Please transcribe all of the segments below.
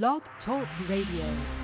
Blog Talk Radio.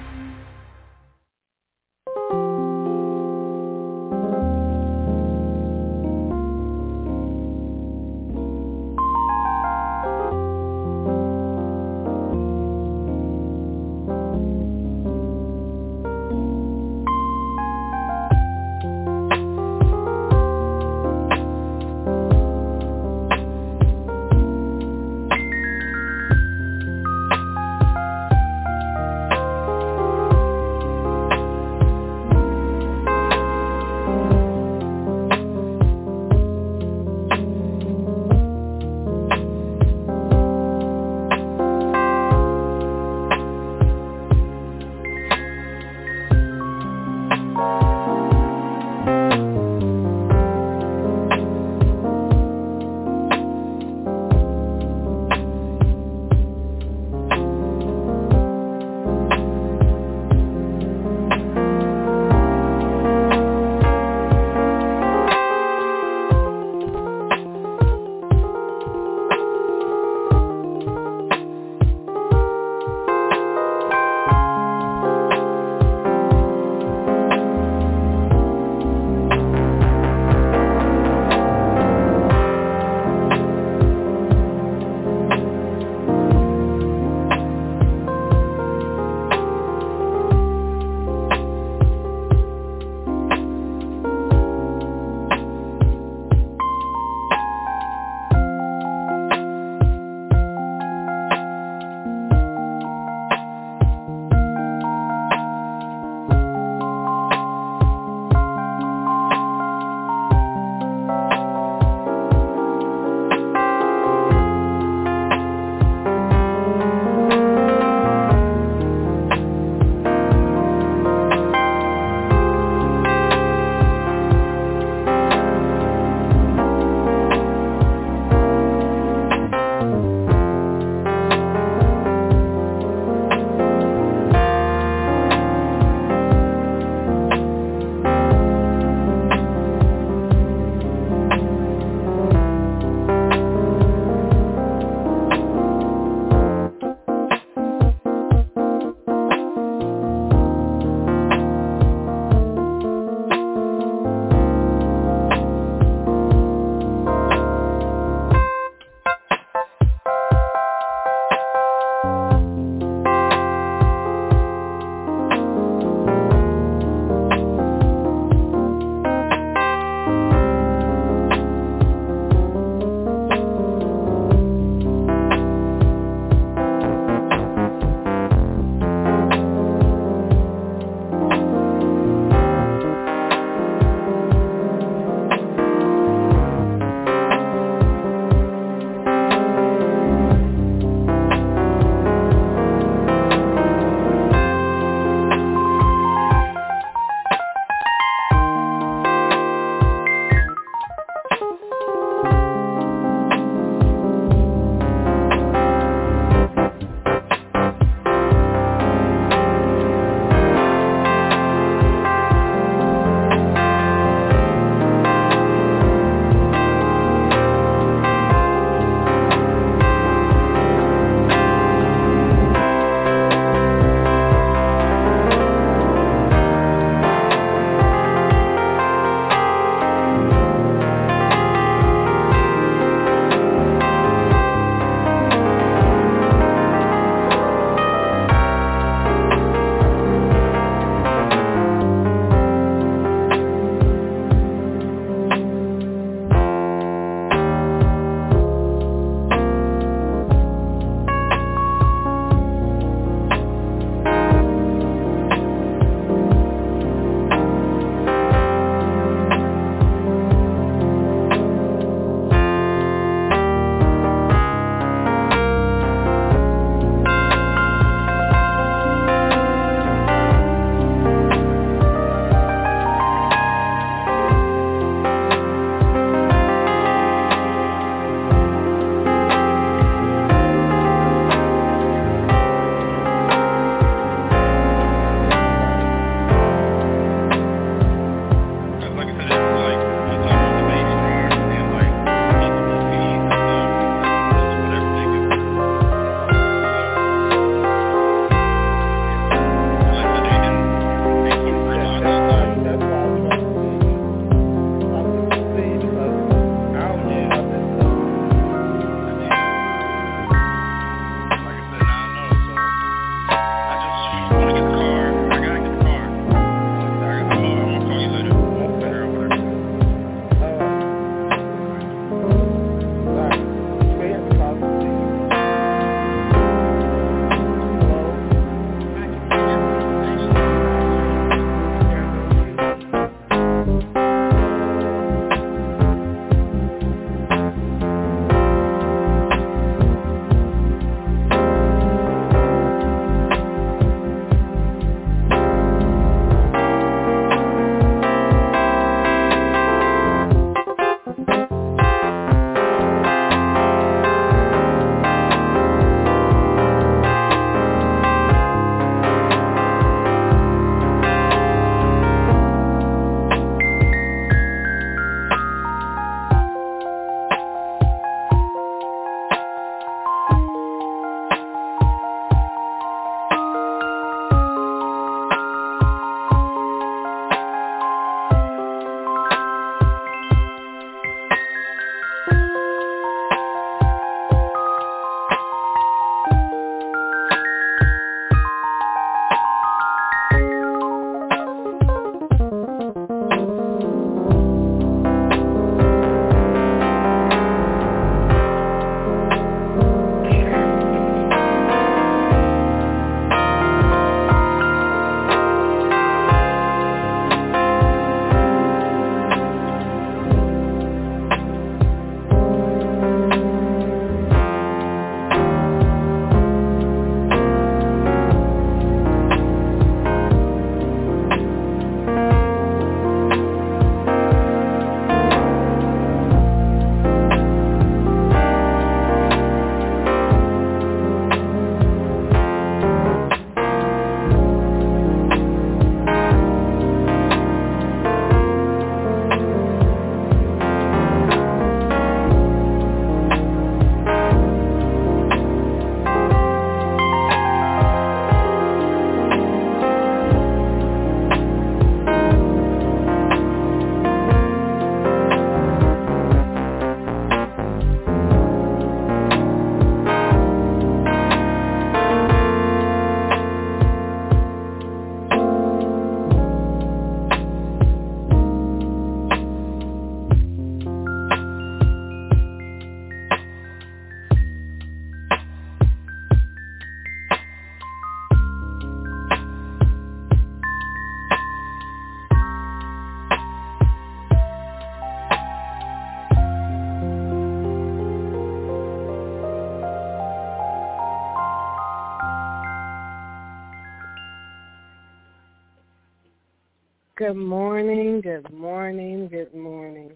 Good morning, good morning, good morning.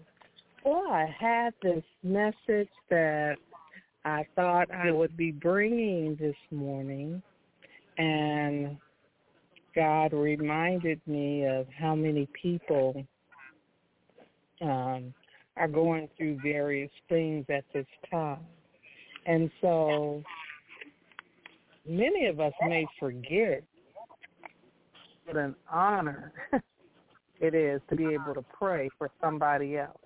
Well, I had this message that I thought I would be bringing this morning, and God reminded me of how many people um, are going through various things at this time. And so many of us may forget what an honor it is to be able to pray for somebody else.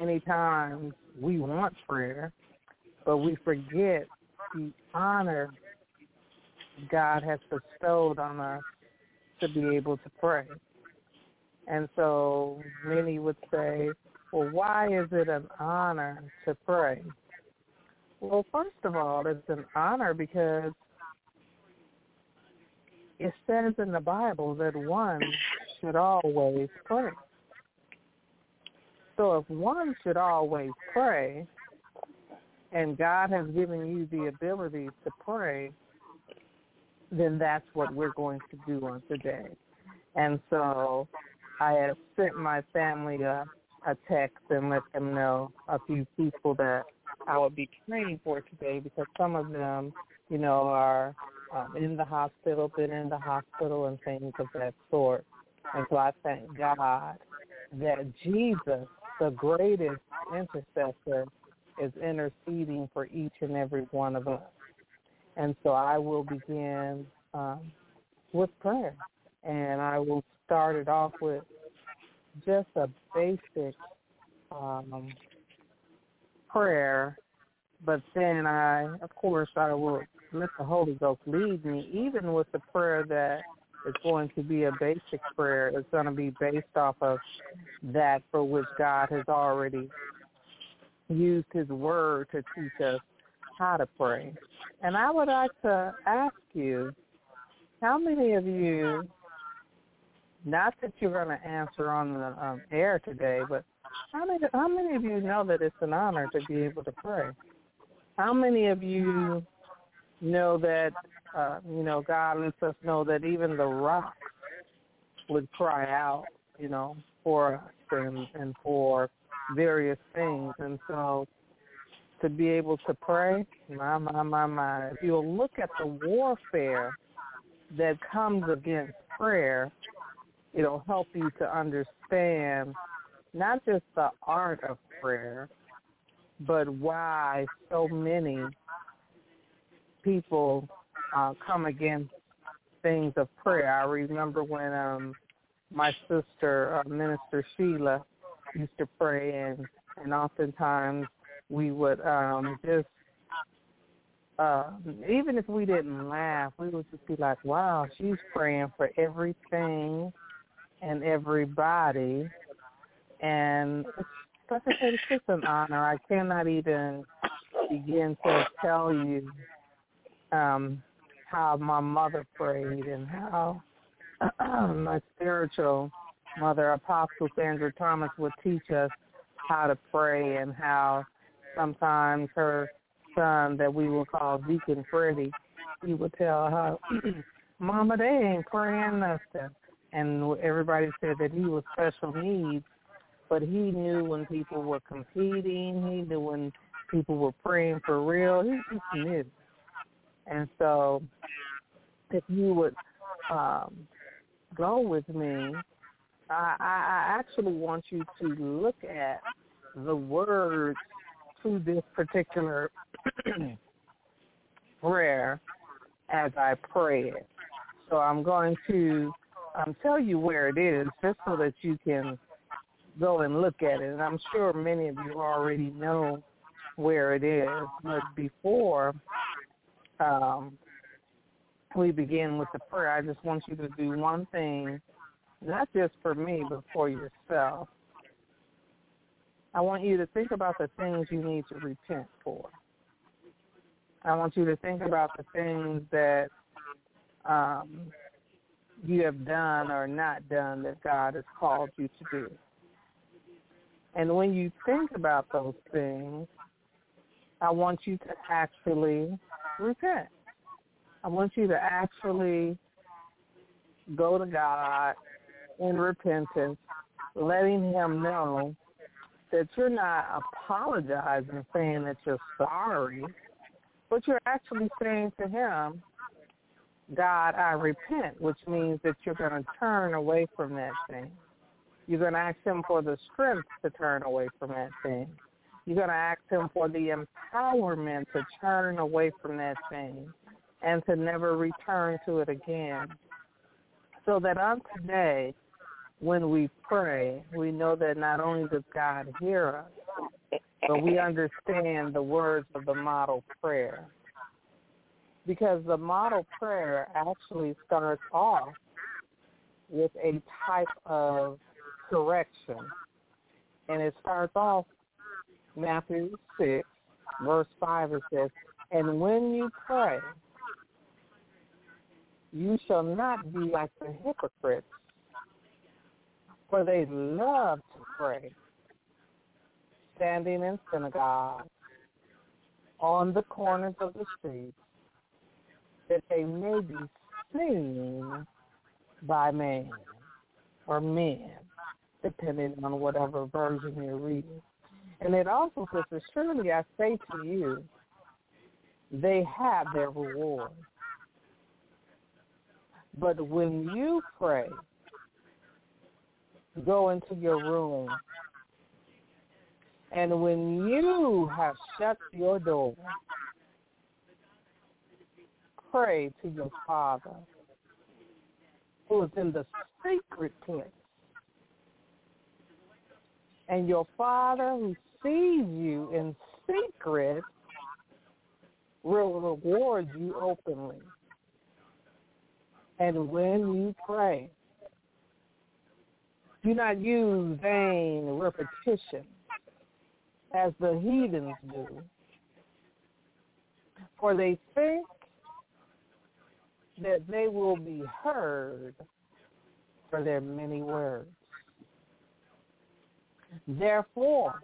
Many times we want prayer, but we forget the honor God has bestowed on us to be able to pray. And so many would say, well, why is it an honor to pray? Well, first of all, it's an honor because it says in the Bible that one should always pray. So if one should always pray, and God has given you the ability to pray, then that's what we're going to do on today. And so I have sent my family a, a text and let them know a few people that I will be praying for today because some of them, you know, are um, in the hospital, been in the hospital and things of that sort. And so I thank God that Jesus, the greatest intercessor, is interceding for each and every one of us. And so I will begin um, with prayer. And I will start it off with just a basic um, prayer. But then I, of course, I will let the Holy Ghost lead me, even with the prayer that is going to be a basic prayer. It's going to be based off of that for which God has already used his word to teach us how to pray. And I would like to ask you, how many of you, not that you're going to answer on the um, air today, but how many, how many of you know that it's an honor to be able to pray? How many of you know that, uh, you know, God lets us know that even the rocks would cry out, you know, for us and, and for various things. And so to be able to pray, my, my, my, my, if you'll look at the warfare that comes against prayer, it'll help you to understand not just the art of prayer, but why so many people uh, come against things of prayer. I remember when um, my sister, uh, Minister Sheila, used to pray, and and oftentimes we would um, just uh, even if we didn't laugh, we would just be like, "Wow, she's praying for everything and everybody," and like it's just an honor. I cannot even begin to tell you um, how my mother prayed and how my spiritual mother, Apostle Sandra Thomas, would teach us how to pray and how sometimes her son that we will call Deacon Freddie, he would tell her, Mama, they ain't praying nothing. And everybody said that he was special needs, but he knew when people were competing. He knew when people were praying for real. He just knew. And so if you would um, go with me, I, I actually want you to look at the words to this particular prayer as I pray it. So I'm going to um, tell you where it is just so that you can go and look at it. And I'm sure many of you already know where it is. But before um, we begin with the prayer, I just want you to do one thing, not just for me, but for yourself. I want you to think about the things you need to repent for. I want you to think about the things that um, you have done or not done that God has called you to do. And when you think about those things, I want you to actually repent. I want you to actually go to God in repentance, letting him know that you're not apologizing, saying that you're sorry, but you're actually saying to him, God, I repent, which means that you're going to turn away from that thing. You're going to ask him for the strength to turn away from that thing. You're going to ask him for the empowerment to turn away from that thing and to never return to it again. So that on today, when we pray, we know that not only does God hear us, but we understand the words of the model prayer. Because the model prayer actually starts off with a type of correction. And it starts off Matthew 6, verse 5, it says, And when you pray, you shall not be like the hypocrites, for they love to pray, standing in synagogues, on the corners of the streets, that they may be seen by man or men, depending on whatever version you're reading. And it also says, surely I say to you, they have their reward. But when you pray, go into your room. And when you have shut your door, pray to your Father who is in the secret place. And your Father who sees you in secret will reward you openly. And when you pray, do not use vain repetition as the heathens do, for they think that they will be heard for their many words. Therefore,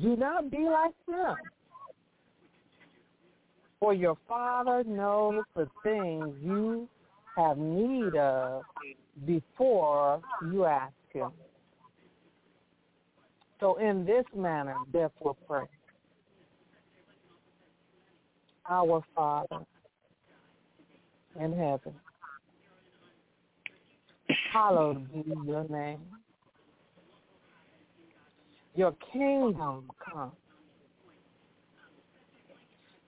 do not be like them. For your Father knows the things you have need of before you ask him. So in this manner, therefore pray. Our Father in heaven, hallowed be your name. Your kingdom come.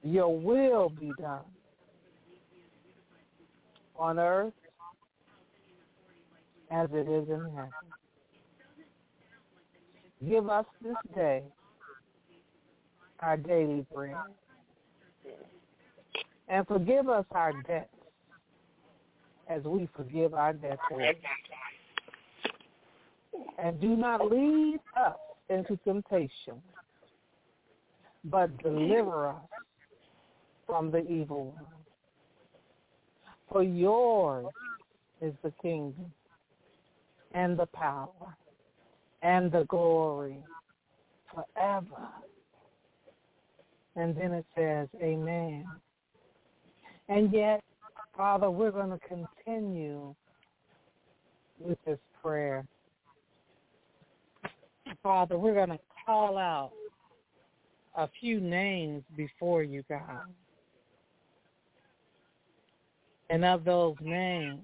Your will be done on earth as it is in heaven. Give us this day our daily bread. And forgive us our debts as we forgive our debtors. And do not lead us into temptation, but deliver us from the evil one. For yours is the kingdom and the power and the glory forever. And then it says, Amen. And yet, Father, we're going to continue with this prayer. Father, we're going to call out a few names before you, God. And of those names,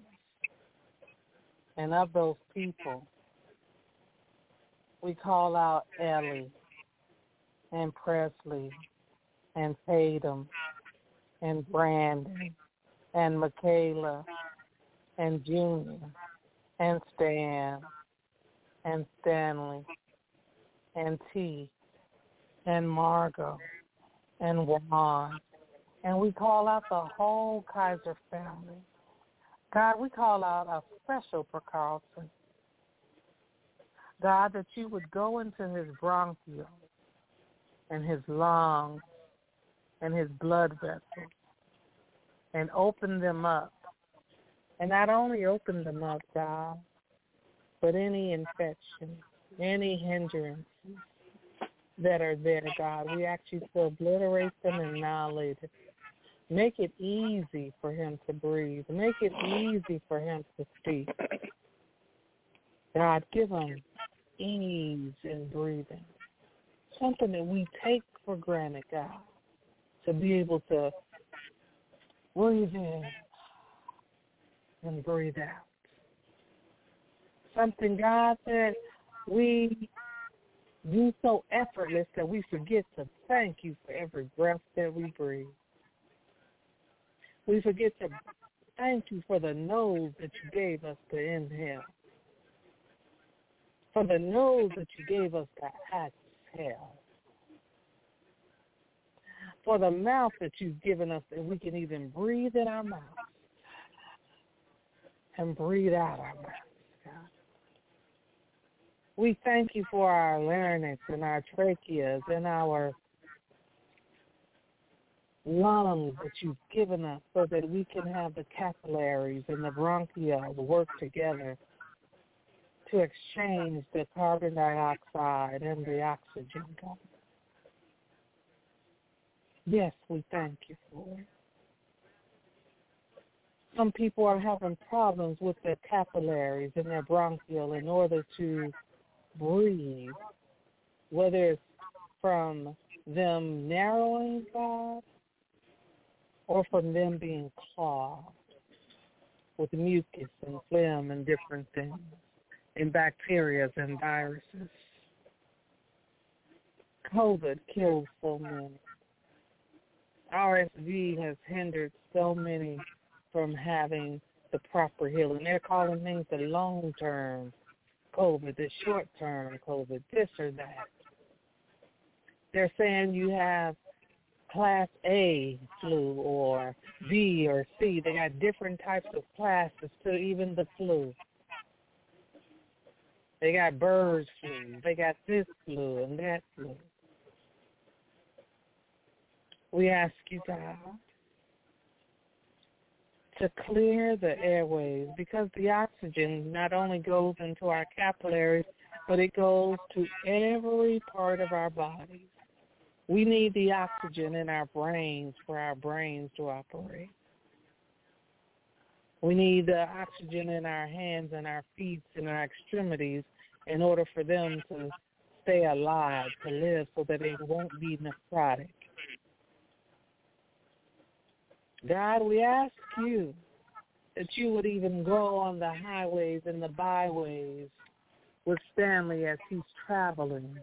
and of those people, we call out Ellie and Presley and Tatum and Brandon and Michaela and Junior and Stan and Stanley and T and Margot and Juan. And we call out the whole Kaiser family. God, we call out a special for. God, that you would go into his bronchioles and his lungs and his blood vessels and open them up. And not only open them up, God, but any infection, any hindrances that are there, God, we ask you to obliterate them annihilate it Make it easy for him to breathe. Make it easy for him to speak. God, give him ease in breathing. Something that we take for granted, God, to be able to breathe in and breathe out. Something, God, that we do so effortless that we forget to thank you for every breath that we breathe. We forget to thank you for the nose that you gave us to inhale, for the nose that you gave us to exhale, for the mouth that you've given us that we can even breathe in our mouth and breathe out our mouth. We thank you for our larynx and our tracheas and our lungs that you've given us so that we can have the capillaries and the bronchia work together to exchange the carbon dioxide and the oxygen. Yes, we thank you for it. Some people are having problems with their capillaries and their bronchial in order to breathe, whether it's from them narrowing, God, or from them being clogged with mucus and phlegm and different things, and bacteria and viruses. COVID killed so many. RSV has hindered so many from having the proper healing. They're calling things the long-term COVID, the short-term COVID, this or that. They're saying you have class A flu or B or C. They got different types of classes to even the flu. They got bird flu. They got this flu and that flu. We ask you, God, to clear the airways because the oxygen not only goes into our capillaries, but it goes to every part of our bodies. We need the oxygen in our brains for our brains to operate. We need the oxygen in our hands and our feet and our extremities in order for them to stay alive, to live so that it won't be necrotic. God, we ask you that you would even go on the highways and the byways with Stanley as he's traveling.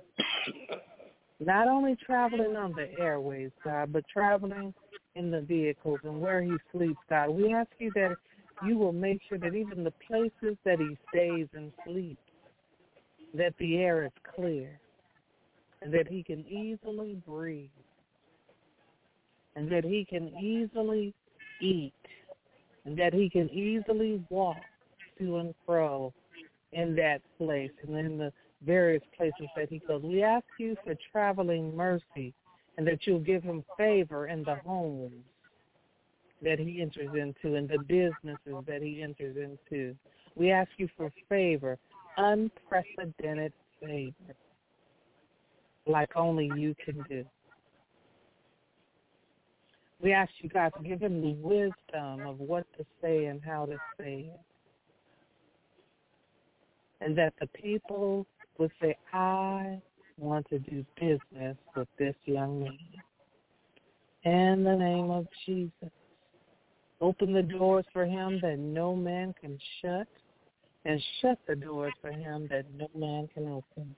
Not only traveling on the airways, God, but traveling in the vehicles and where he sleeps, God. We ask you that you will make sure that even the places that he stays and sleeps, that the air is clear and that he can easily breathe and that he can easily eat, and that he can easily walk to and fro in that place and in the various places that he goes. We ask you for traveling mercy and that you'll give him favor in the homes that he enters into and the businesses that he enters into. We ask you for favor, unprecedented favor, like only you can do. We ask you, God, to give him the wisdom of what to say and how to say it. And that the people would say, I want to do business with this young man. In the name of Jesus, open the doors for him that no man can shut, and shut the doors for him that no man can open.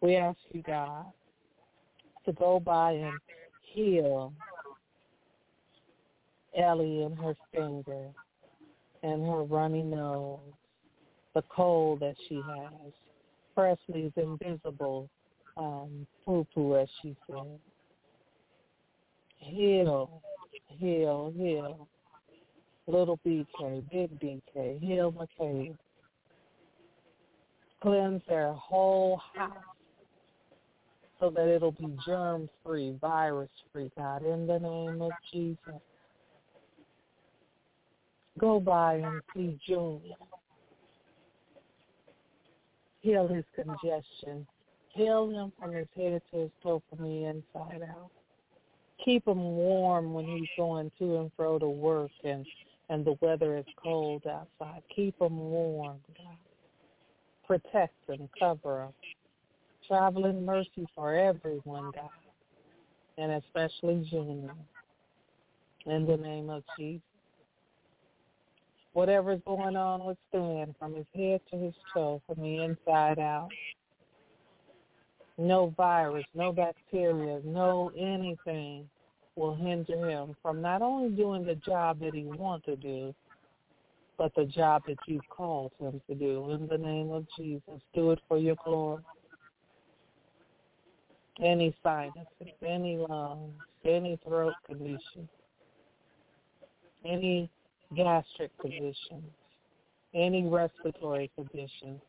We ask you, God, to go by and heal Ellie and her finger and her runny nose, the cold that she has, Presley's invisible um, poo-poo, as she said. Heal, heal, heal. Little BK, big BK, heal McCabe. Cleanse their whole house so that it'll be germ free, virus free, God, in the name of Jesus. Go by and see Junior. Heal his congestion. Heal him from his head to his toe from the inside out. Keep him warm when he's going to and fro to work and and the weather is cold outside. Keep him warm, God. Protect him, cover him. Traveling mercy for everyone, God, and especially Junior. In the name of Jesus. Whatever's going on with Stan, from his head to his toe, from the inside out. No virus, no bacteria, no anything will hinder him from not only doing the job that he wants to do, but the job that you've called him to do. In the name of Jesus, do it for your glory. Any sinuses, any lungs, any throat condition, any gastric condition, any respiratory condition.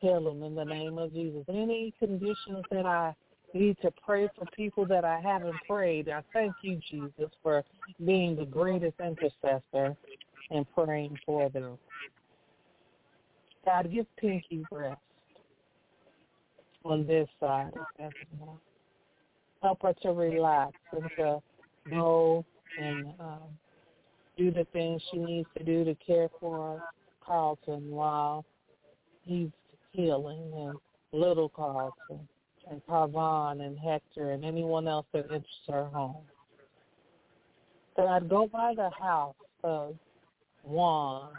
heal them in the name of Jesus. Any conditions that I need to pray for people that I haven't prayed. I thank you, Jesus, for being the greatest intercessor and praying for them. God, give Pinky rest on this side Help her to relax and to go and um, do the things she needs to do to care for Carlton while he's healing and little Carlton and Parvon and Hector and anyone else that enters her home. That I'd go by the house of Juan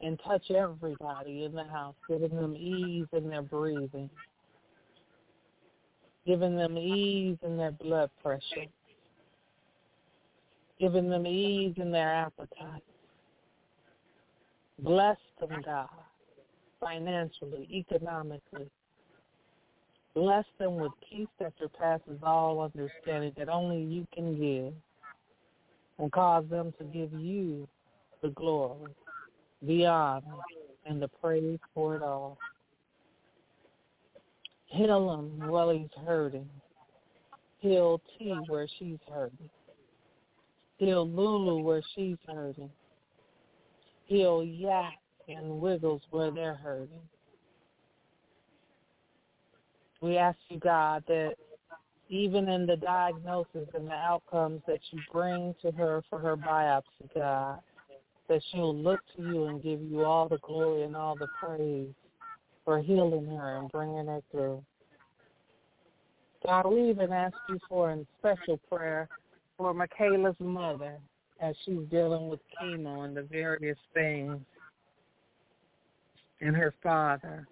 and touch everybody in the house, giving them ease in their breathing, giving them ease in their blood pressure, giving them ease in their appetite. Bless them, God, financially, economically, Bless them with peace that surpasses all understanding that only you can give. And cause them to give you the glory, the honor, and the praise for it all. Heal him while he's hurting. Heal T where she's hurting. Heal Lulu where she's hurting. Heal Yak and Wiggles where they're hurting. We ask you, God, that even in the diagnosis and the outcomes that you bring to her for her biopsy, God, that she'll look to you and give you all the glory and all the praise for healing her and bringing her through. God, we even ask you for a special prayer for Michaela's mother as she's dealing with chemo and the various things, and her father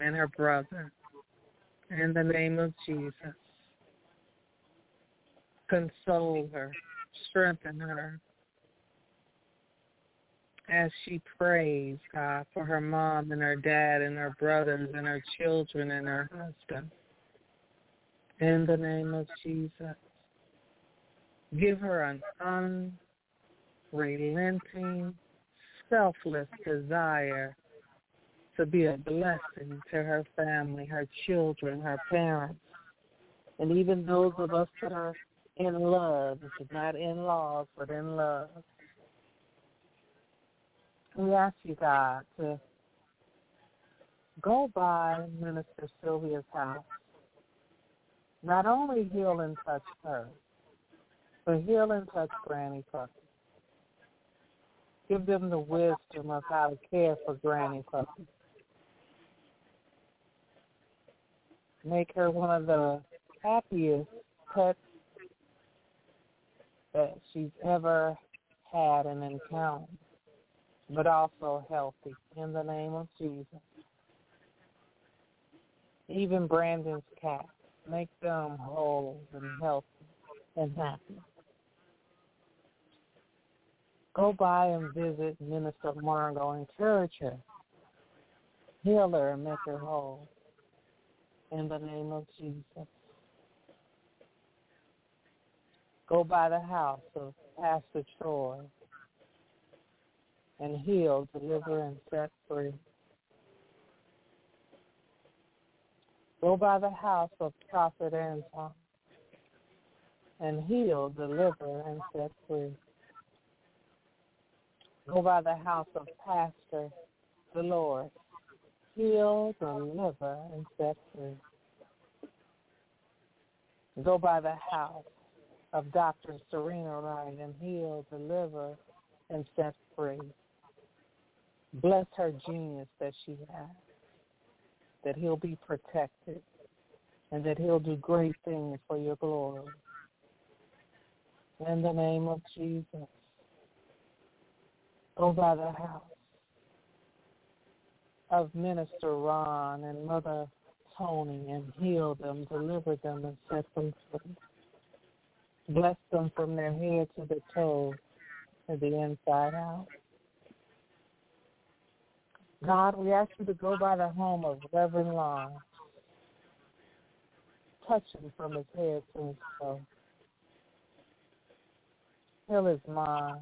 and her brother in the name of Jesus. Console her, strengthen her as she prays, God, for her mom and her dad and her brothers and her children and her husband. In the name of Jesus. Give her an unrelenting, selfless desire to be a blessing to her family, her children, her parents, and even those of us that are in love, not in laws, but in love. We ask you, God, to go by Minister Sylvia's house. Not only heal and touch her, but heal and touch Granny Puppy. Give them the wisdom of how to care for Granny Puppy. make her one of the happiest pets that she's ever had an encounter, but also healthy in the name of Jesus. Even Brandon's cat, make them whole and healthy and happy. Go by and visit Minister Margot, encourage her, heal her, and make her whole in the name of Jesus. Go by the house of Pastor Troy and heal, deliver, and set free. Go by the house of Prophet Anton and heal, deliver, and set free. Go by the house of Pastor the Lord. heal, deliver, and set free. Go by the house of Dr. Serena Wright and heal, deliver, and set free. Bless her genius that she has, that he'll be protected, and that he'll do great things for your glory. In the name of Jesus, go by the house of Minister Ron and Mother Tony and heal them, deliver them, and set them free. Bless them from their head to the toe, to the inside out. God, we ask you to go by the home of Reverend Long. Touch him from his head to his toe. Heal his mind.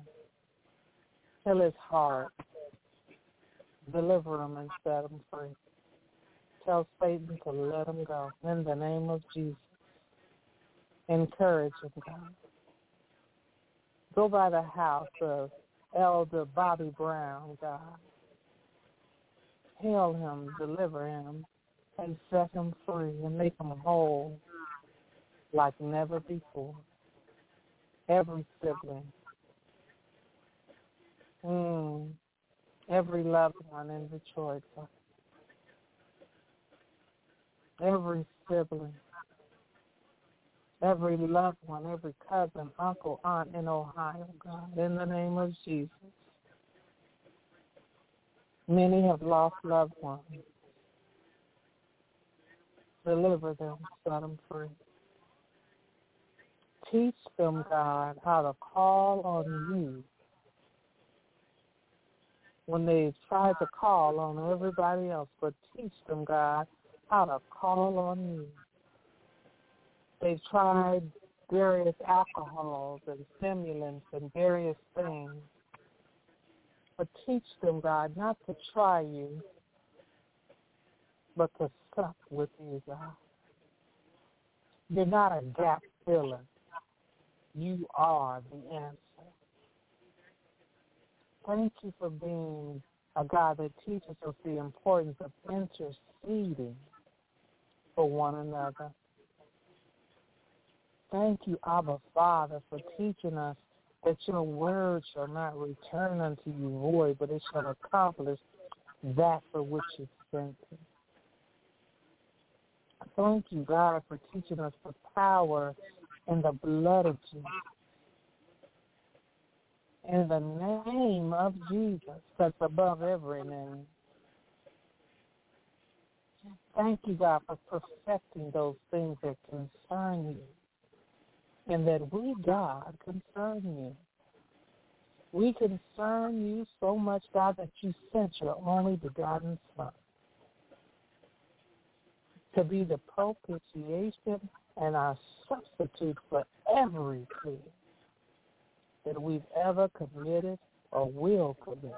Heal his heart. Deliver him and set him free. Tell Satan to let him go. In the name of Jesus. Encourage him, God. Go by the house of Elder Bobby Brown, God. Heal him, deliver him, and set him free and make him whole like never before. Every sibling, mm, every loved one in Detroit, every sibling, every loved one, every cousin, uncle, aunt in Ohio, God, in the name of Jesus. Many have lost loved ones. Deliver them, set them free. Teach them, God, how to call on you when they try to call on everybody else, but teach them, God, how to call on you. They've tried various alcohols and stimulants and various things but teach them, God, not to try you, but to sup with you, God. You're not a gap filler. You are the answer. Thank you for being a God that teaches us the importance of interceding for one another. Thank you, Abba Father, for teaching us that your word shall not return unto you void, but it shall accomplish that for which it sent it. Thank you, God, for teaching us the power in the blood of Jesus. In the name of Jesus, that's above every name. Thank you, God, for perfecting those things that concern you and that we, God, concern you. We concern you so much, God, that you sent your only begotten Son to be the propitiation and our substitute for every sin that we've ever committed or will commit.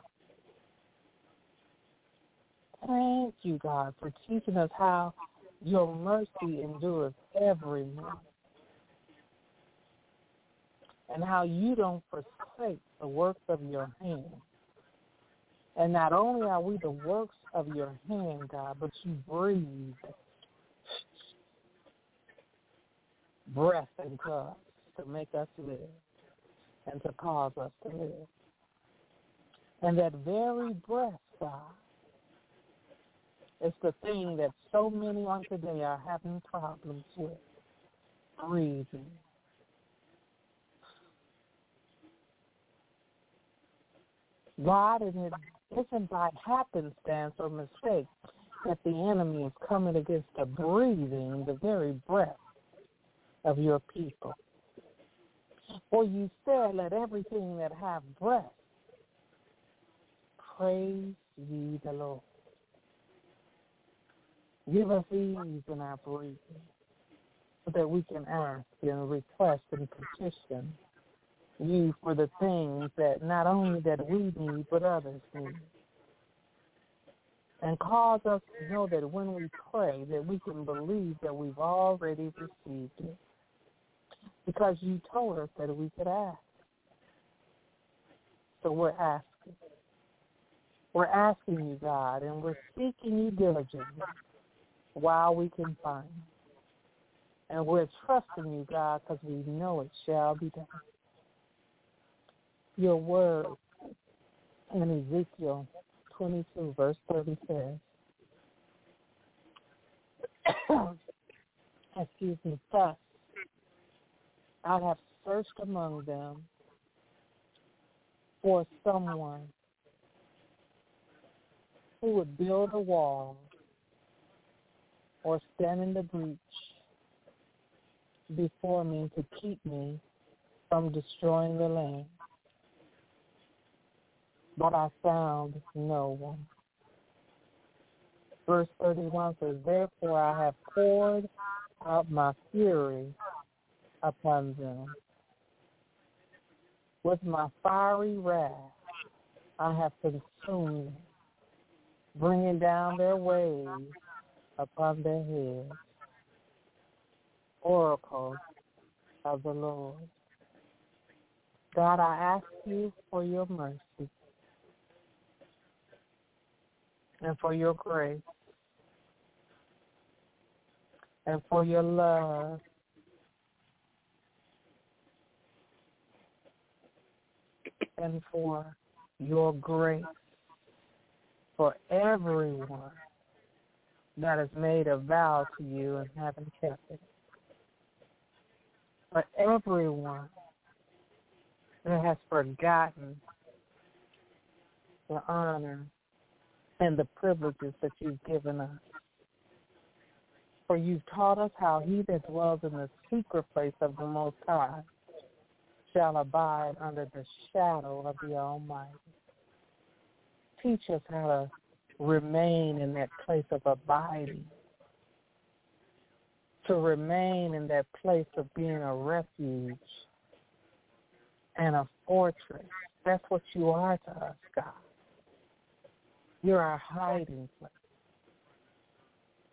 Thank you, God, for teaching us how your mercy endures every moment and how you don't forsake the works of your hand. And not only are we the works of your hand, God, but you breathe breath into us to make us live and to cause us to live. And that very breath, God, is the thing that so many on today are having problems with, breathing. God, and it isn't by happenstance or mistake that the enemy is coming against the breathing, the very breath of your people. For you said, let everything that have breath praise ye the Lord. Give us ease in our breathing so that we can ask and request and petition you for the things that not only that we need, but others need. And cause us to know that when we pray, that we can believe that we've already received it. Because you told us that we could ask. So we're asking. We're asking you, God, and we're seeking you diligently while we can find. And we're trusting you, God, because we know it shall be done. Your word in Ezekiel 22, verse 30 says, excuse me, thus I have searched among them for someone who would build a wall or stand in the breach before me to keep me from destroying the land. But I found no one. Verse 31 says, Therefore I have poured out my fury upon them. With my fiery wrath I have consumed bringing down their waves upon their heads. Oracle of the Lord. God, I ask you for your mercy and for your grace and for your love. And for your grace for everyone that has made a vow to you and haven't kept it. For everyone that has forgotten the honor and the privileges that you've given us. For you've taught us how he that dwells in the secret place of the Most High shall abide under the shadow of the Almighty. Teach us how to remain in that place of abiding, to remain in that place of being a refuge and a fortress. That's what you are to us, God. You're our hiding place.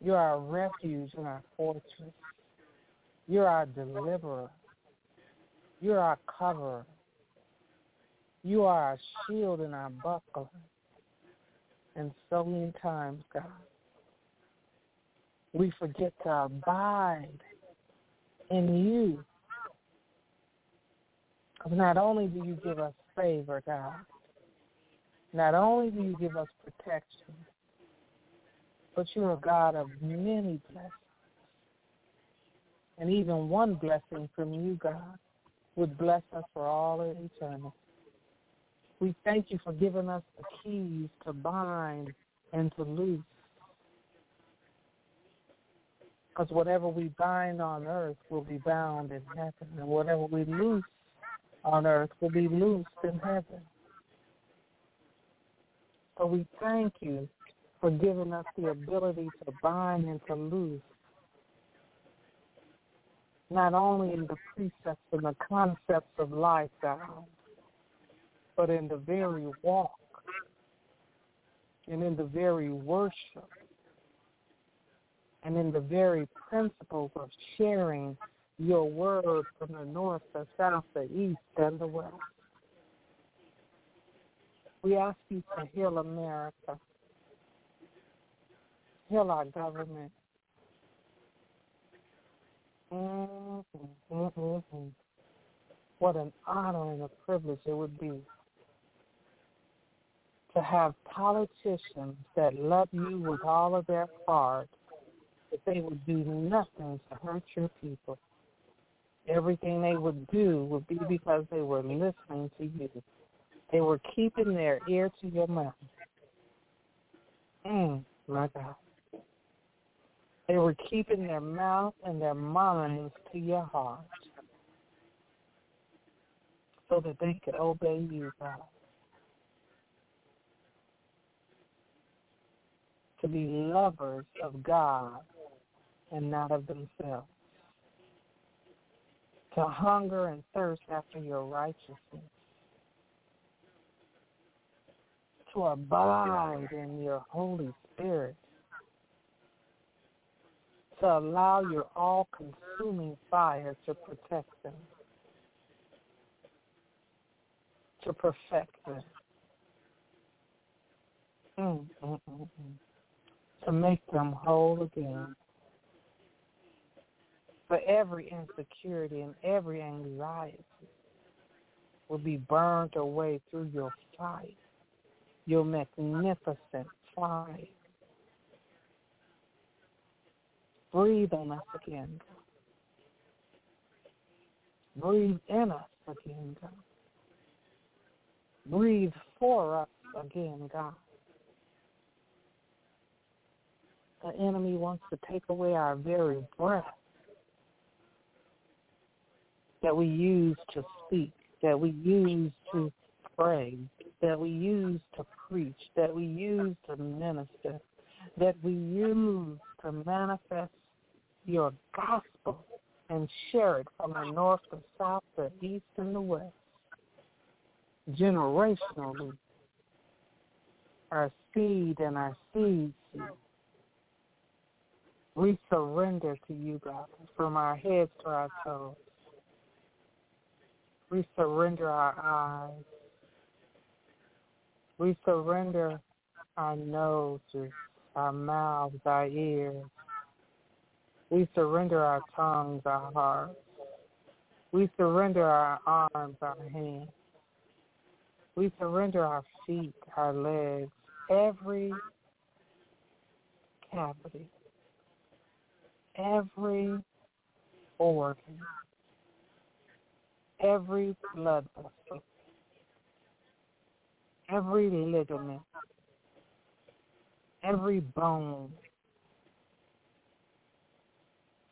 You're our refuge and our fortress. You're our deliverer. You're our coverer. You are our shield and our buckler. And so many times, God, we forget to abide in you. Because not only do you give us favor, God, not only do you give us protection, but you're a God of many blessings. And even one blessing from you, God, would bless us for all of eternity. We thank you for giving us the keys to bind and to loose. Because whatever we bind on earth will be bound in heaven, and whatever we loose on earth will be loosed in heaven. So we thank you for giving us the ability to bind and to loose, not only in the precepts and the concepts of life, God, but in the very walk and in the very worship and in the very principles of sharing your word from the north, the south, the east, and the west. We ask you to heal America, heal our government. Mm-hmm, mm-hmm. What an honor and a privilege it would be to have politicians that love you with all of their heart, that they would do nothing to hurt your people. Everything they would do would be because they were listening to you. They were keeping their ear to your mouth. Mm, my God. They were keeping their mouth and their minds to your heart so that they could obey you, God. To be lovers of God and not of themselves. To hunger and thirst after your righteousness to abide in your Holy Spirit, to allow your all consuming fire to protect them, to perfect them, mm, mm, mm. to make them whole again. for every insecurity and every anxiety will be burned away through your fire, your magnificent fire. Breathe on us again. Breathe in us again, God. Breathe for us again, God. The enemy wants to take away our very breath that we use to speak, that we use to pray, that we use to preach, that we use to minister, that we use to manifest your gospel and share it from the north to south, the east and the west. Generationally, our seed and our seed seed. We surrender to you, God, from our heads to our toes. We surrender our eyes. We surrender our noses, our mouths, our ears. We surrender our tongues, our hearts. We surrender our arms, our hands. We surrender our feet, our legs, every cavity, every organ, every blood vessel, every ligament, every bone.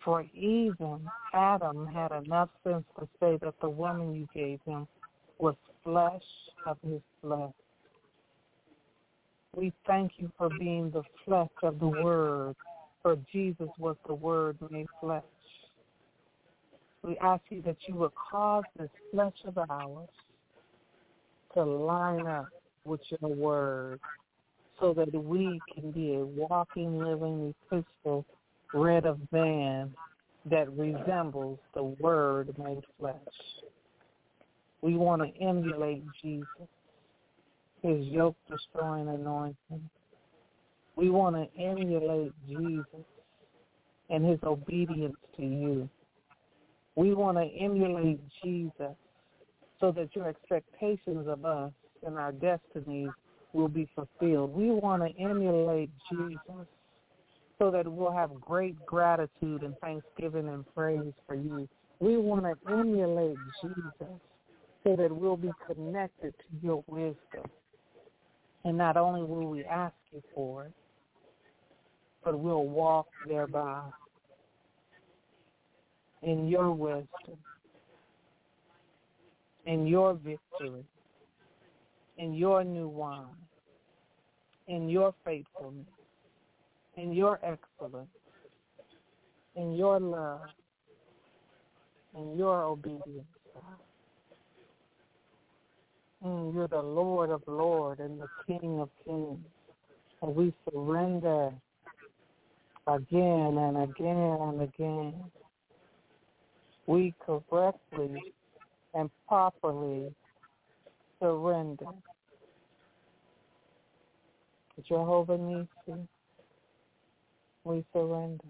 For even Adam had enough sense to say that the woman you gave him was flesh of his flesh. We thank you for being the flesh of the Word, for Jesus was the Word made flesh. We ask you that you would cause this flesh of ours to line up with your word so that we can be a walking, living epistle read of man that resembles the word made flesh. We want to emulate Jesus, his yoke destroying anointing. We want to emulate Jesus and his obedience to you. We want to emulate Jesus so that your expectations of us and our destinies will be fulfilled. We want to emulate Jesus so that we'll have great gratitude and thanksgiving and praise for you. We want to emulate Jesus so that we'll be connected to your wisdom. And not only will we ask you for it, but we'll walk thereby in your wisdom, in your victory, in your new wine, in your faithfulness, in your excellence, in your love, in your obedience. Mm, you're the Lord of Lords and the King of Kings. And we surrender again and again and again we correctly and properly surrender. Jehovah Nissi, we surrender.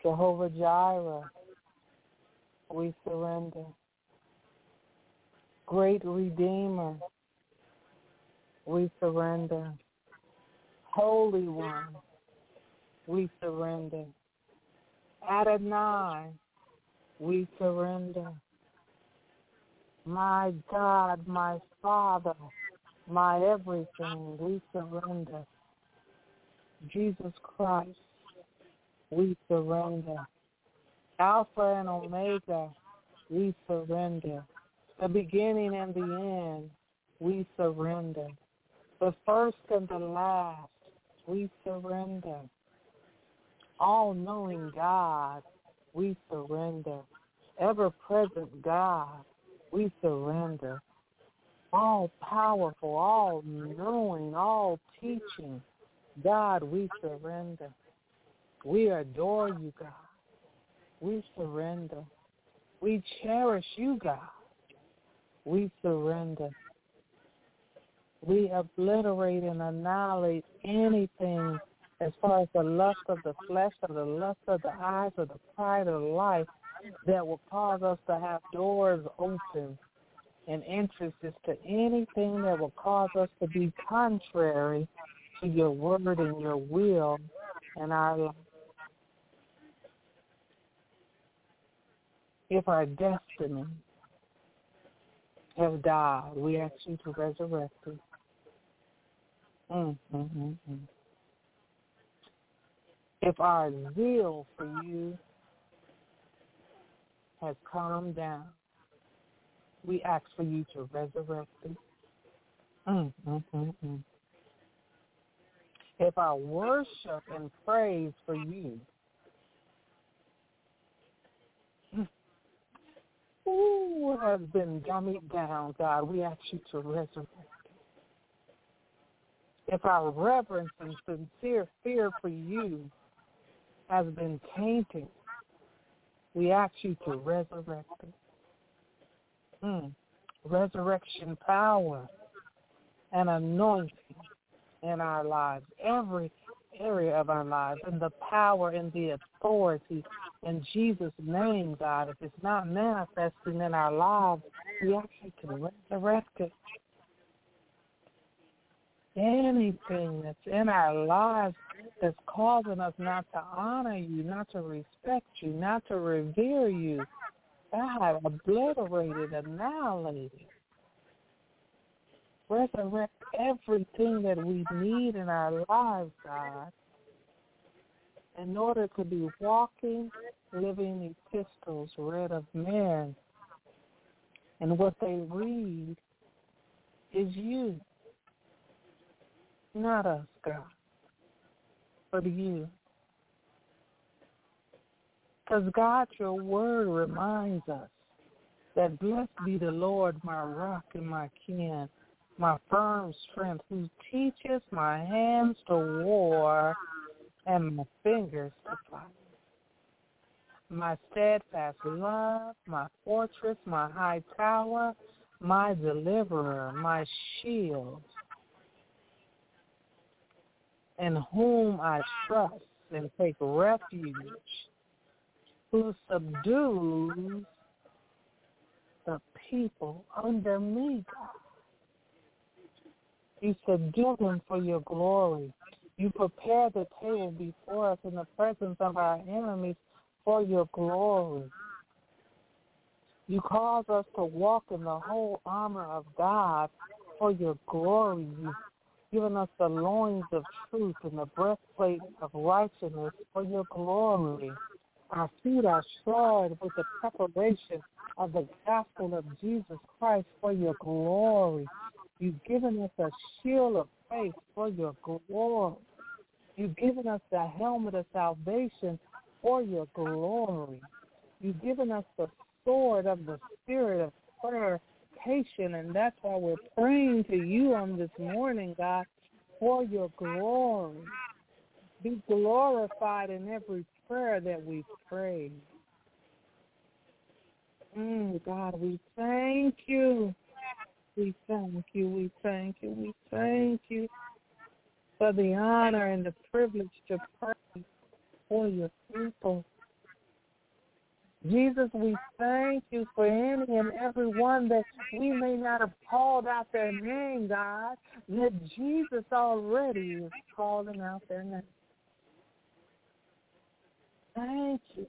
Jehovah Jireh, we surrender. Great Redeemer, we surrender. Holy One, we surrender. Adonai, we surrender. My God, my Father, my everything, we surrender. Jesus Christ, we surrender. Alpha and Omega, we surrender. The beginning and the end, we surrender. The first and the last, we surrender all knowing God, we surrender. Ever present God, we surrender. All powerful, all knowing, all teaching, God, we surrender. We adore you, God. We surrender. We cherish you, God. We surrender. We obliterate and annihilate anything as far as the lust of the flesh, or the lust of the eyes, or the pride of life that will cause us to have doors open and entrances to anything that will cause us to be contrary to your word and your will and our life. If our destiny has died, we ask you to resurrect it. Mm-hmm. mm-hmm. If our zeal for you has calmed down, we ask for you to resurrect it. Mm-hmm. If our worship and praise for you has been dummied down, God, we ask you to resurrect it. If our reverence and sincere fear for you has been tainted, we ask you to resurrect it. Mm. Resurrection power and anointing in our lives, every area of our lives, and the power and the authority in Jesus' name, God. If it's not manifesting in our lives, we you to resurrect it. Anything that's in our lives that's causing us not to honor you, not to respect you, not to revere you, God, obliterated, annihilated. Resurrect everything that we need in our lives, God, in order to be walking, living epistles read of men. And what they read is you, not us, God, but you. Because God, your word reminds us that blessed be the Lord, my rock and my kin, my firm strength, who teaches my hands to war and my fingers to fight. My steadfast love, my fortress, my high tower, my deliverer, my shield, in whom I trust and take refuge who subdues the people under me, God. You subdue them for your glory. You prepare the table before us in the presence of our enemies for your glory. You cause us to walk in the whole armor of God for your glory. You've given us the loins of truth and the breastplate of righteousness for your glory. Our feet are shod with the preparation of the gospel of Jesus Christ for your glory. You've given us a shield of faith for your glory. You've given us the helmet of salvation for your glory. You've given us the sword of the spirit of prayer, and that's why we're praying to you on this morning, God, for your glory. Be glorified in every prayer that we pray. Mm, God, we thank you. We thank you. We thank you. We thank you for the honor and the privilege to pray for your people. Jesus, we thank you for any and every one that we may not have called out their name, God, that Jesus already is calling out their name. Thank you.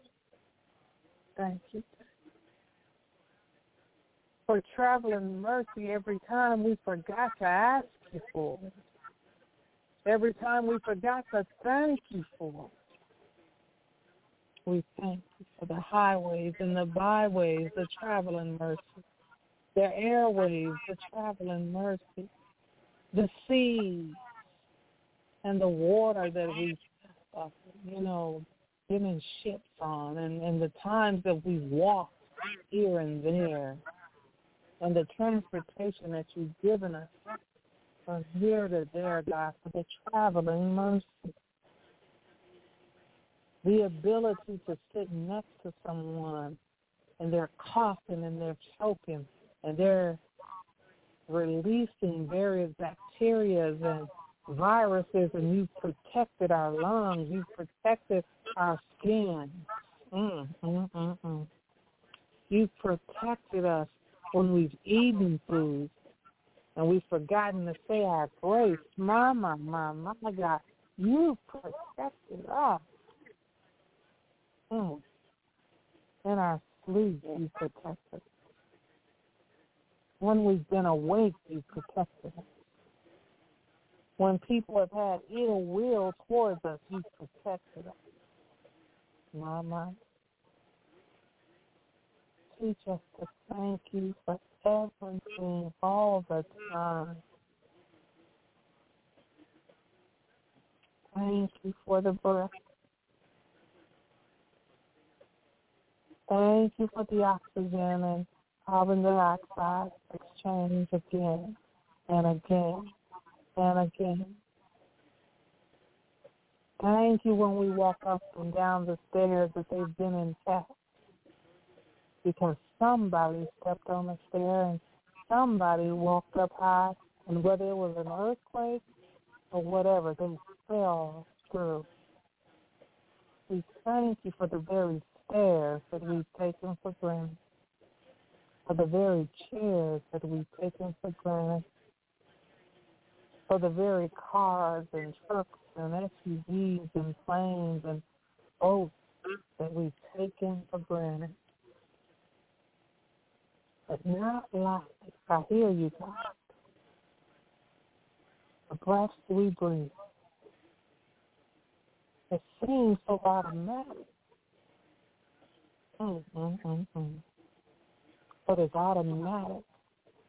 Thank you. For traveling mercy every time we forgot to ask you for it. Every time we forgot to thank you for it. We thank you for the highways and the byways, the traveling mercy, the airways, the traveling mercy, the seas, and the water that we, uh, you know, been in ships on and, and the times that we walked here and there and the transportation that you've given us from here to there, God, for the traveling mercy. The ability to sit next to someone and they're coughing and they're choking and they're releasing various bacteria and viruses and you've protected our lungs. You've protected our skin. Mm, mm, mm, mm. You've protected us when we've eaten food and we've forgotten to say our grace. My, my, my God, you've protected us. In our sleep, you protected us. When we've been awake, you protected us. When people have had ill will towards us, you protected us. My. Teach us to thank you for everything all the time. Thank you for the breath. Thank you for the oxygen and carbon dioxide exchange again and again and again. Thank you when we walk up and down the stairs that they've been intact because somebody stepped on the stair and somebody walked up high and whether it was an earthquake or whatever, they fell through. We thank you for the very stairs that we've taken for granted, for the very chairs that we've taken for granted, for the very cars and trucks and SUVs and planes and boats that we've taken for granted. But not like I hear you, God. The breath we breathe. It seems so automatic. Mm, mm, mm. But it's automatic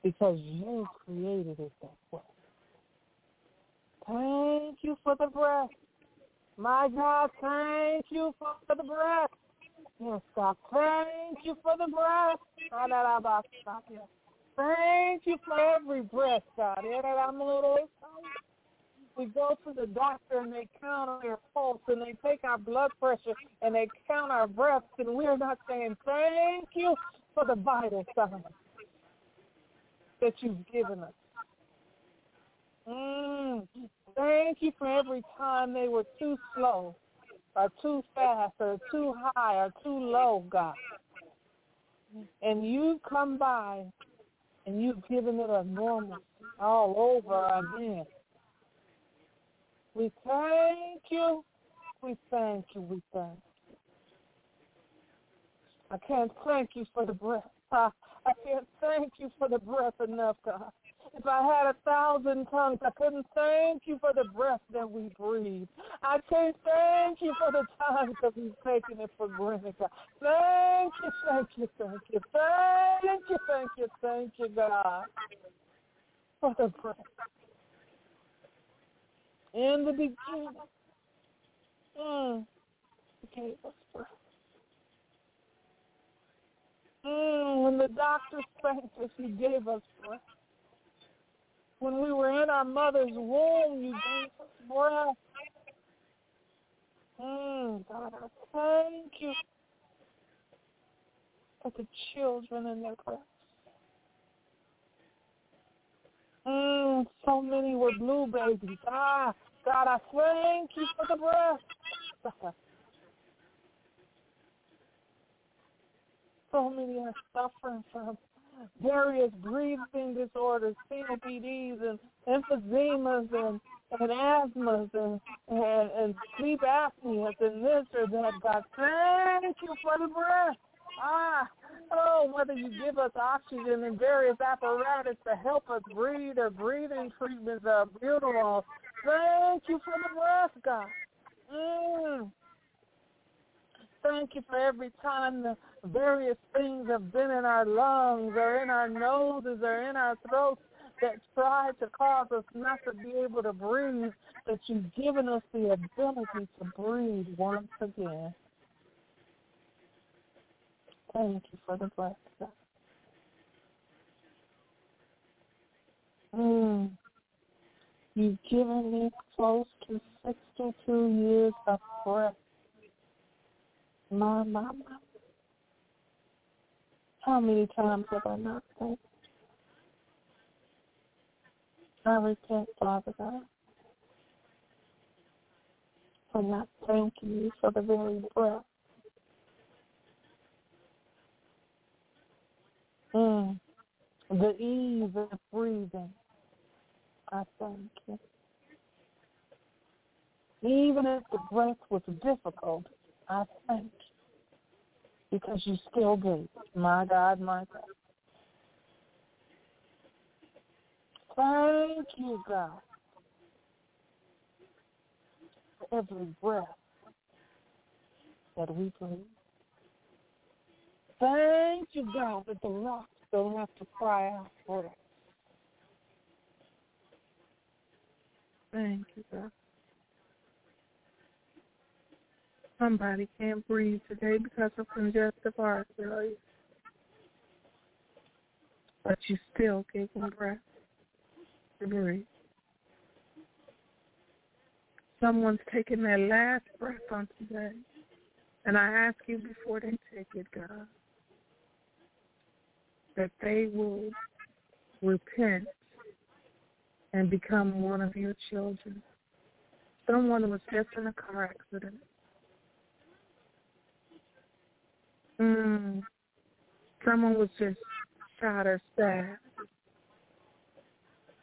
because you created it that way. Thank you for the breath. My God, thank you for the breath. Yes, God, thank you for the breath. Thank you for every breath, God. We go to the doctor and they count our pulse and they take our blood pressure and they count our breaths and we're not saying thank you for the vital signs that you've given us. Mm. Thank you for every time they were too slow or too fast or too high or too low, God. And you've come by and you've given it a normal all over again. We thank you. We thank you. We thank you. I can't thank you for the breath. I, can't thank you for the breath enough, God. If I had a thousand tongues, I couldn't thank you for the breath that we breathe. I can't thank you for the times that we've taken it for granted. God. Thank you, thank you, thank you, thank you, thank you, thank you, God, for the breath in the beginning. Mm. us breath. Mm, when the doctor spanked us, he gave us breath. When we were in our mother's womb, you gave us breath. Mm, God, I thank you for the children in their breath. Mm, so many were blue babies. Ah, God, I thank you for the breath. so many are suffering from various breathing disorders, COPDs and emphysemas and, and asthmas and, and, and sleep apneas and this or that. God, thank you for the breath. Ah, oh, whether you give us oxygen and various apparatus to help us breathe or breathing treatments or Buterol. Thank you for the breath, God. Mm. Thank you for every time the various things have been in our lungs or in our noses or in our throats that try to cause us not to be able to breathe, that you've given us the ability to breathe once again. Thank you for the breath. Mm. You've given me close to 62 years of breath. My, my. How many times have I not thanked? I repent, Father God. cannot thank you for the very breath. Mm. The ease of breathing. I thank you. Even if the breath was difficult, I thank you because you still do. My God, my God. Thank you, God, for every breath that we breathe. Thank you, God, that the rocks don't have to cry out for us. Thank you, God. Somebody can't breathe today because of congestive heart failure. But you still gave them breath to breathe. Someone's taking their last breath on today. And I ask you before they take it, God, that they will repent and become one of your children. Someone was just in a car accident. Mm. Someone was just shot or stabbed.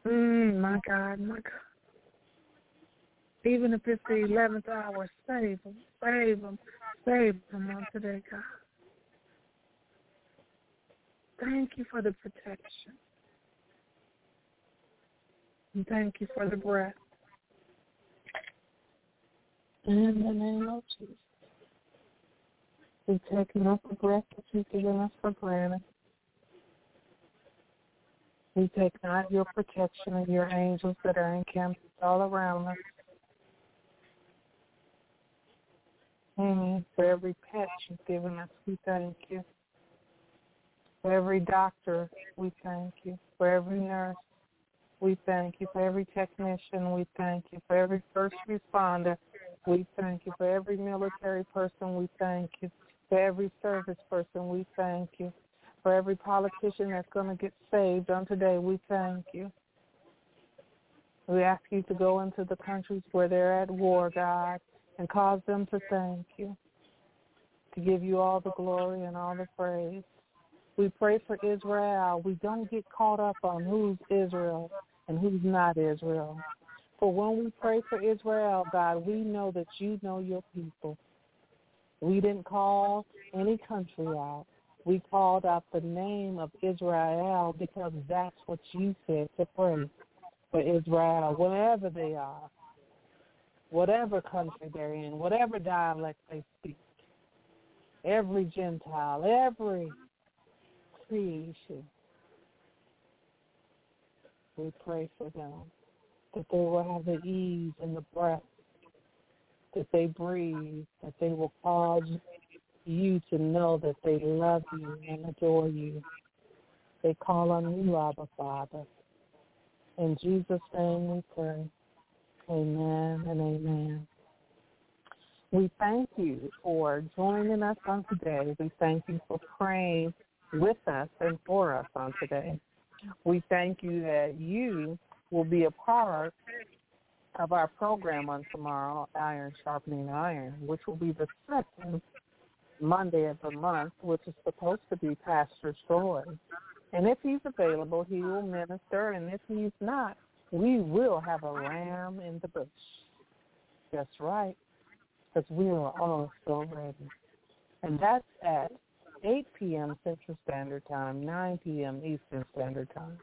Mm, my God, my God. Even if it's the 11th hour, save them, save them, save them on today, God. Thank you for the protection. And thank you for the breath. In the name of Jesus. We take not the breath that you've given us for granted. We take not your protection and your angels that are encamped all around us. Amen. For every pet you've given us, we thank you. For every doctor, we thank you. For every nurse, we thank you. For every technician, we thank you. For every first responder, we thank you. For every military person, we thank you. For every service person, we thank you. For every politician that's going to get saved on today, we thank you. We ask you to go into the countries where they're at war, God, and cause them to thank you, to give you all the glory and all the praise. We pray for Israel. We don't get caught up on who's Israel and who's not Israel. For when we pray for Israel, God, we know that you know your people. We didn't call any country out. We called out the name of Israel because that's what you said to pray for Israel, wherever they are, whatever country they're in, whatever dialect they speak. Every Gentile, every creation, we pray for them that they will have the ease and the breath that they breathe, that they will cause you to know that they love you and adore you. They call on you, Abba Father. In Jesus' name we pray. Amen and amen. We thank you for joining us on today. We thank you for praying with us and for us on today. We thank you that you will be a part of our program on tomorrow, Iron Sharpening Iron, which will be the second Monday of the month, which is supposed to be Pastor Troy. And if he's available, he will minister. And if he's not, we will have a ram in the bush. That's right, because we are all so ready. And that's at 8 p.m. Central Standard Time, 9 p.m. Eastern Standard Time.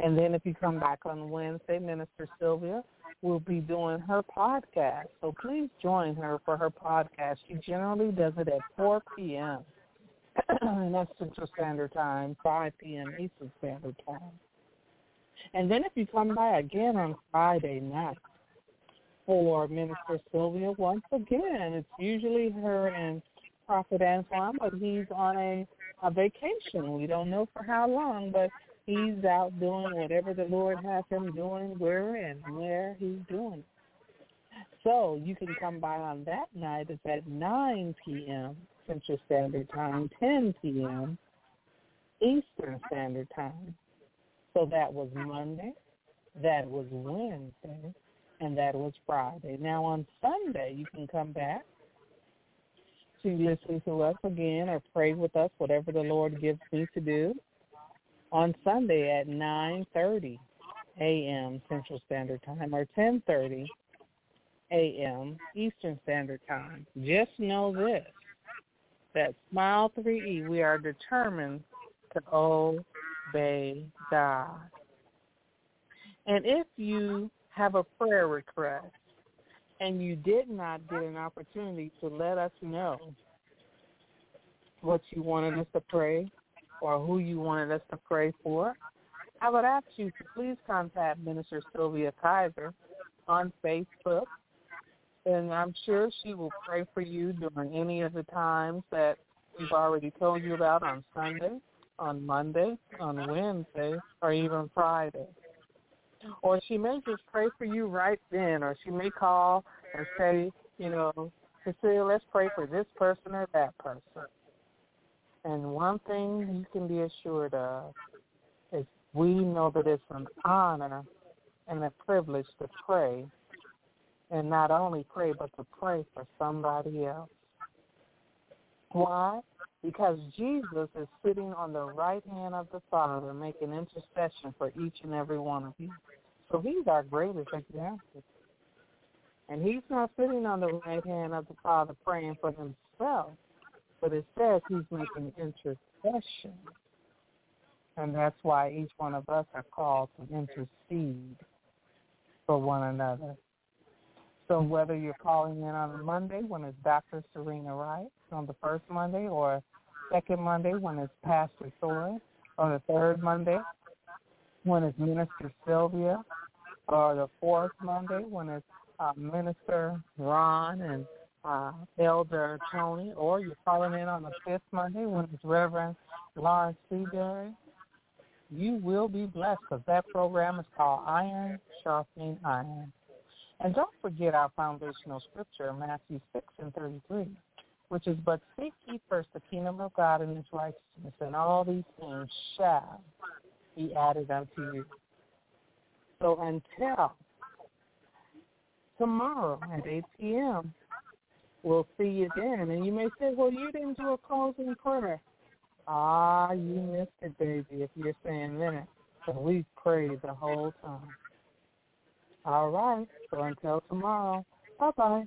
And then if you come back on Wednesday, Minister Sylvia will be doing her podcast. So please join her for her podcast. She generally does it at 4 p.m. and that's Central Standard Time, 5 p.m. Eastern Standard Time. And then if you come by again on Friday night for Minister Sylvia, once again, it's usually her and Prophet Antoine, but he's on a, a vacation. We don't know for how long, but he's out doing whatever the Lord has him doing, where and where he's doing. So you can come by on that night. It's at 9 p.m. Central Standard Time, 10 p.m. Eastern Standard Time. So that was Monday. That was Wednesday. and that was Friday. Now on Sunday, you can come back to listen to us again or pray with us, whatever the Lord gives me to do, on Sunday at 9.30 a.m. Central Standard Time or 10.30 a.m. Eastern Standard Time. Just know this, that Smile 3E, we are determined to obey God. And if you have a prayer request and you did not get an opportunity to let us know what you wanted us to pray or who you wanted us to pray for, I would ask you to please contact Minister Sylvia Kaiser on Facebook. And I'm sure she will pray for you during any of the times that we've already told you about on Sunday, on Monday, on Wednesday, or even Friday. Or she may just pray for you right then, or she may call and say, you know, Cecilia, let's pray for this person or that person. And one thing you can be assured of is we know that it's an honor and a privilege to pray, and not only pray, but to pray for somebody else. Why? Because Jesus is sitting on the right hand of the Father making intercession for each and every one of you. So he's our greatest example. And he's not sitting on the right hand of the Father praying for himself, but it says he's making intercession. And that's why each one of us are called to intercede for one another. So whether you're calling in on a Monday when it's Dr. Serena Wright on the first Monday or second Monday when it's Pastor Thor on the third Monday when it's Minister Sylvia or the fourth Monday when it's uh, Minister Ron and uh, Elder Tony, or you're calling in on the fifth Monday when it's Reverend Lawrence Seabury, you will be blessed because that program is called Iron Sharpening Iron. And don't forget our foundational scripture, Matthew 6 and 33, which is, But seek ye first the kingdom of God and his righteousness, and all these things shall be added unto you. So until tomorrow at 8 p.m., we'll see you then. And you may say, well, you didn't do a closing prayer. Ah, you missed it, baby, if you're saying that. So we prayed the whole time. All right. So until tomorrow, bye-bye.